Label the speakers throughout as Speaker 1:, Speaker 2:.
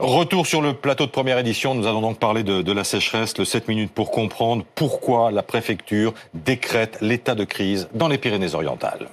Speaker 1: Retour sur le plateau de première édition. Nous allons donc parler de, la sécheresse, le 7 minutes pour comprendre pourquoi la préfecture décrète l'état de crise dans les Pyrénées-Orientales.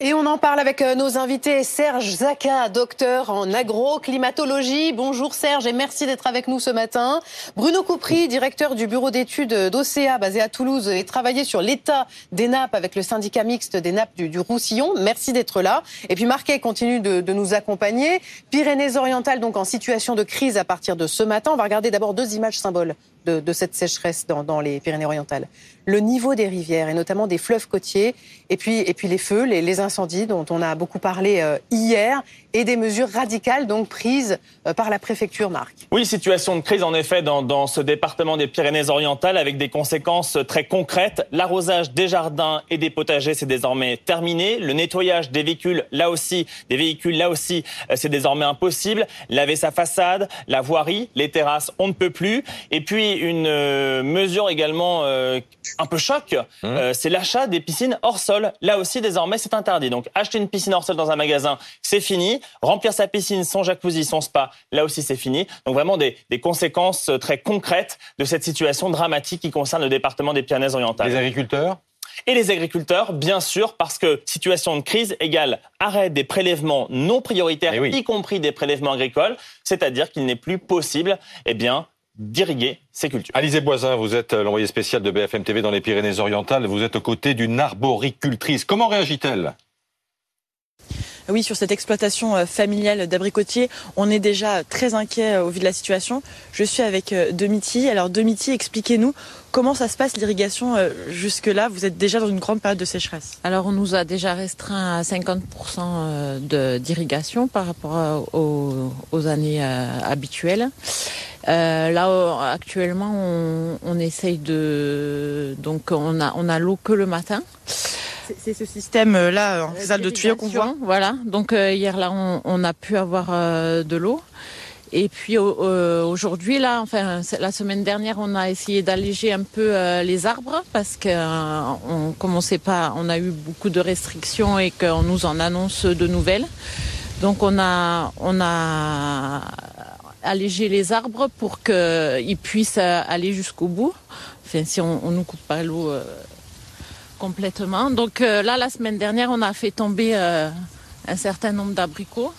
Speaker 2: Et on en parle avec euh, nos invités. Serge Zaka, docteur en agroclimatologie. Bonjour Serge et merci d'être avec nous ce matin. Bruno Coupry, directeur du bureau d'études d'OCA basé à Toulouse et travaillé sur l'état des nappes avec le syndicat mixte des nappes du, Roussillon. Merci d'être là. Et puis Marquet continue de, de nous accompagner. Pyrénées-Orientales donc en situation de crise à partir de ce matin. On va regarder d'abord deux images symboles de, cette sécheresse dans, les Pyrénées-Orientales. Le niveau des rivières et notamment des fleuves côtiers et puis, et puis les feux, les, les incendies dont on a beaucoup parlé euh, hier et des mesures radicales donc prises euh, par la préfecture, Marc.
Speaker 3: Oui, situation de crise en effet dans, dans ce département des Pyrénées-Orientales avec des conséquences très concrètes. L'arrosage des jardins et des potagers c'est désormais terminé. Le nettoyage des véhicules, là aussi, des véhicules, là aussi, euh, c'est désormais impossible. Laver sa façade, la voirie, les terrasses, on ne peut plus. Et puis une euh, mesure également euh, un peu choc, euh, c'est l'achat des piscines hors sol. Là aussi, désormais, c'est interdit. Donc, acheter une piscine hors sol dans un magasin, c'est fini. Remplir sa piscine, son jacuzzi, son spa, là aussi, c'est fini. Donc, vraiment des, des conséquences très concrètes de cette situation dramatique qui concerne le département des Pyrénées-Orientales.
Speaker 1: Les agriculteurs?
Speaker 3: Et les agriculteurs, bien sûr, parce que situation de crise égale arrêt des prélèvements non prioritaires,
Speaker 1: Eh oui.
Speaker 3: y compris des prélèvements agricoles, c'est-à-dire qu'il n'est plus possible, eh bien, d'irriguer ces cultures.
Speaker 1: Alizé Boisin, vous êtes euh, l'envoyé spécial de BFM TV dans les Pyrénées-Orientales. Vous êtes aux côtés d'une arboricultrice. Comment réagit-elle?
Speaker 4: Oui, sur cette exploitation euh, familiale d'abricotiers, on est déjà très inquiet euh, au vu de la situation. Je suis avec Domiti. Alors Domiti, expliquez-nous comment ça se passe l'irrigation jusque-là. Vous êtes déjà dans une grande période de sécheresse.
Speaker 5: Alors on nous a déjà restreint à 50% euh, de- d'irrigation par rapport aux, aux années euh, habituelles. Euh, là euh, actuellement on, on essaye de donc on a on a l'eau que le matin.
Speaker 4: C'est- ce système-là, en salle de tuyaux qu'on voit.
Speaker 5: Voilà. Donc euh, hier là on, on a pu avoir euh, de l'eau. Et puis au- euh, aujourd'hui là, enfin la semaine dernière, on a essayé d'alléger un peu euh, les arbres parce que euh, on commençait pas, on a eu beaucoup de restrictions et qu'on nous en annonce de nouvelles. Donc on a on a allégé les arbres pour qu'ils puissent euh, aller jusqu'au bout. Enfin si on, on nous coupe pas l'eau euh, complètement. Donc euh, là la semaine dernière, on a fait tomber euh, un certain nombre d'abricots.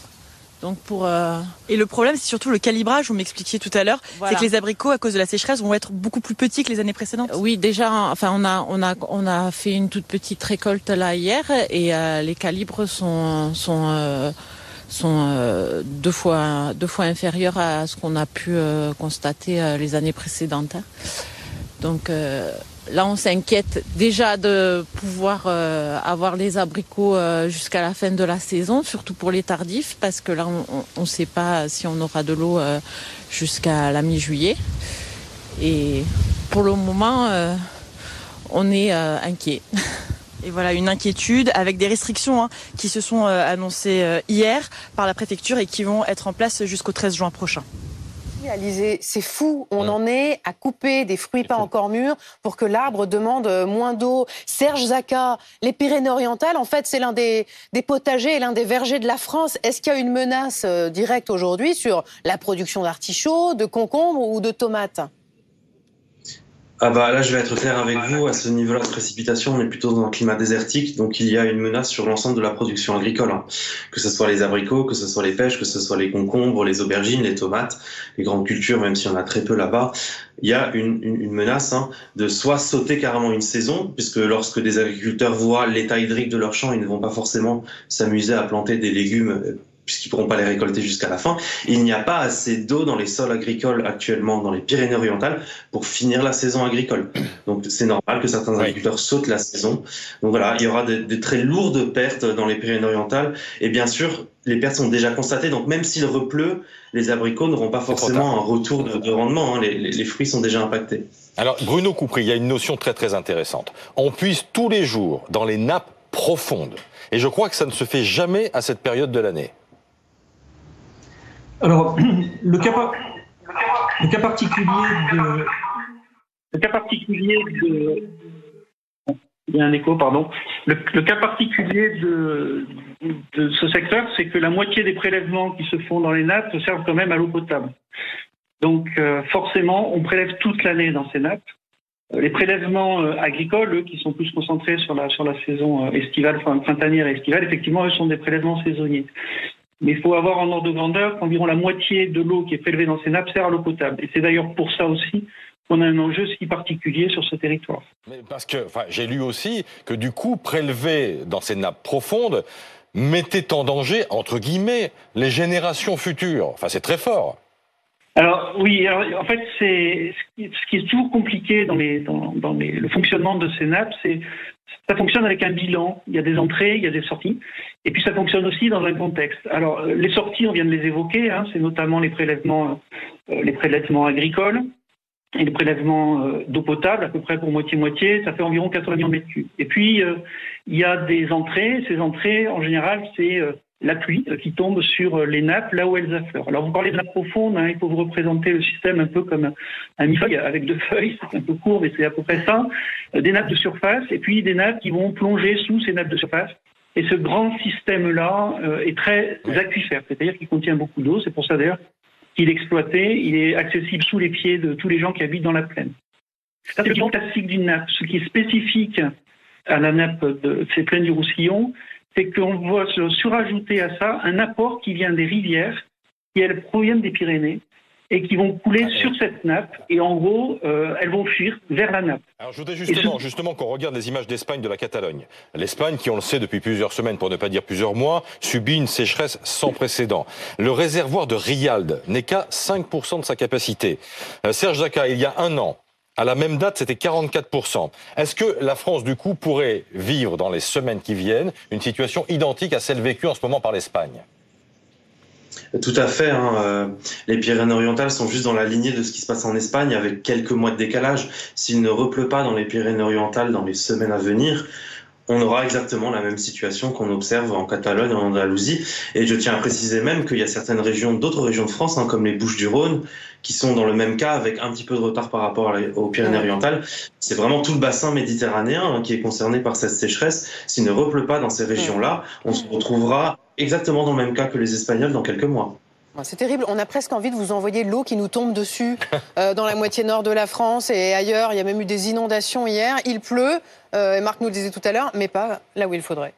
Speaker 5: Donc pour euh,
Speaker 4: Et le problème, c'est surtout le calibrage, vous m'expliquiez tout à l'heure.
Speaker 5: Voilà.
Speaker 4: C'est que les abricots, à cause de la sécheresse, vont être beaucoup plus petits que les années précédentes.
Speaker 5: Oui, déjà, enfin, on a, on a, on a fait une toute petite récolte là hier et euh, les calibres sont, sont, euh, sont euh, deux fois, deux fois inférieurs à ce qu'on a pu euh, constater euh, les années précédentes. hein. Donc là, on s'inquiète déjà de pouvoir avoir les abricots jusqu'à la fin de la saison, surtout pour les tardifs, parce que là, on ne sait pas si on aura de l'eau jusqu'à la mi-juillet. Et pour le moment, on est inquiet.
Speaker 4: Et voilà, une inquiétude avec des restrictions hein, qui se sont euh, annoncées euh, hier par la préfecture et qui vont être en place jusqu'au 13 juin prochain.
Speaker 2: Alizé, c'est fou. On en est à couper des fruits pas encore mûrs pour que l'arbre demande euh, moins d'eau. Serge Zaka, les Pyrénées-Orientales, en fait, c'est l'un des, des potagers et l'un des vergers de la France. Est-ce qu'il y a une menace euh, directe aujourd'hui sur la production d'artichauts, de concombres ou de tomates?
Speaker 6: Ah bah là, je vais être clair avec vous. À ce niveau-là de précipitation, on est plutôt dans un climat désertique, donc il y a une menace sur l'ensemble de la production agricole, hein. que ce soit les abricots, que ce soit les pêches, que ce soit les concombres, les aubergines, les tomates, les grandes cultures, même si on a très peu là-bas. Il y a une, menace hein, de soit sauter carrément une saison, puisque lorsque des agriculteurs voient l'état hydrique de leur champ, ils ne vont pas forcément s'amuser à planter des légumes euh, puisqu'ils pourront pas les récolter jusqu'à la fin. Il n'y a pas assez d'eau dans les sols agricoles actuellement dans les Pyrénées-Orientales pour finir la saison agricole. Donc c'est normal que certains
Speaker 1: Oui.
Speaker 6: agriculteurs sautent la saison. Donc voilà, il y aura de, de très lourdes pertes dans les Pyrénées-Orientales. Et bien sûr, les pertes sont déjà constatées. Donc même s'il repleut, les abricots n'auront pas forcément un retour de, de rendement. hein. Les, les- les fruits sont déjà impactés.
Speaker 1: Alors, Bruno Coupry, il y a une notion très très intéressante. On puise tous les jours dans les nappes profondes. Et je crois que ça ne se fait jamais à cette période de l'année.
Speaker 7: Alors, le cas, particulier de, le cas particulier de, Il y a un écho, pardon. Le, cas particulier de, ce secteur, c'est que la moitié des prélèvements qui se font dans les nappes servent quand même à l'eau potable. Donc euh, forcément, on prélève toute l'année dans ces nappes. Euh, les prélèvements euh, agricoles, eux, qui sont plus concentrés sur la, sur la saison estivale, printanière et estivale, effectivement, eux sont des prélèvements saisonniers. Mais il faut avoir en ordre de grandeur qu'environ la moitié de l'eau qui est prélevée dans ces nappes sert à l'eau potable. Et c'est d'ailleurs pour ça aussi qu'on a un enjeu si particulier sur ce territoire.
Speaker 1: Mais parce que j'ai lu aussi que du coup, prélever dans ces nappes profondes mettait en danger, entre guillemets, les générations futures. Enfin, c'est très fort.
Speaker 7: Alors oui, en fait, c'est ce qui est toujours compliqué dans, les, dans, dans les, le fonctionnement de ces nappes, c'est ça fonctionne avec un bilan. Il y a des entrées, il y a des sorties, et puis ça fonctionne aussi dans un contexte. Alors les sorties, on vient de les évoquer, hein, c'est notamment les prélèvements, euh, les prélèvements agricoles et les prélèvements euh, d'eau potable, à peu près pour moitié-moitié, ça fait environ 80 millions de mètres cubes. Et puis, euh, il y a des entrées. Ces entrées, en général, c'est la pluie euh, qui tombe sur euh, les nappes là où elles affleurent. Alors vous parlez de nappes profondes, hein, il faut vous représenter le système un peu comme un millefeuille avec deux feuilles, c'est un peu court mais c'est à peu près ça, euh, des nappes de surface et puis des nappes qui vont plonger sous ces nappes de surface. Et ce grand système-là est très aquifère, c'est-à-dire qu'il contient beaucoup d'eau, c'est pour ça d'ailleurs qu'il est exploité, il est accessible sous les pieds de tous les gens qui habitent dans la plaine. C'est le classique d'une nappe. Ce qui est spécifique à la nappe de ces plaines du Roussillon, c'est qu'on va surajouter à ça un apport qui vient des rivières, qui elles proviennent des Pyrénées, et qui vont couler ah, sur cette nappe. Et en gros, euh, elles vont fuir vers la nappe.
Speaker 1: Alors je voudrais justement, justement qu'on regarde les images d'Espagne de la Catalogne. L'Espagne, qui on le sait depuis plusieurs semaines, pour ne pas dire plusieurs mois, subit une sécheresse sans précédent. Le réservoir de Rialde n'est qu'à 5% de sa capacité. Euh, Serge Zaka, il y a un an, à la même date, c'était 44%. Est-ce que la France, du coup, pourrait vivre dans les semaines qui viennent une situation identique à celle vécue en ce moment par l'Espagne?
Speaker 6: Tout à fait. Hein, euh, les Pyrénées-Orientales sont juste dans la lignée de ce qui se passe en Espagne, avec quelques mois de décalage. S'il ne repleut pas dans les Pyrénées-Orientales dans les semaines à venir, on aura exactement la même situation qu'on observe en Catalogne, en Andalousie. Et je tiens à préciser même qu'il y a certaines régions, d'autres régions de France, hein, comme les Bouches-du-Rhône, qui sont dans le même cas avec un petit peu de retard par rapport aux Pyrénées-Orientales. C'est vraiment tout le bassin méditerranéen hein, qui est concerné par cette sécheresse. S'il ne repleut pas dans ces régions-là, on se retrouvera exactement dans le même cas que les Espagnols dans quelques mois.
Speaker 2: C'est terrible. On a presque envie de vous envoyer l'eau qui nous tombe dessus euh, dans la moitié nord de la France et ailleurs. Il y a même eu des inondations hier. Il pleut, euh, et Marc nous le disait tout à l'heure, mais pas là où il faudrait.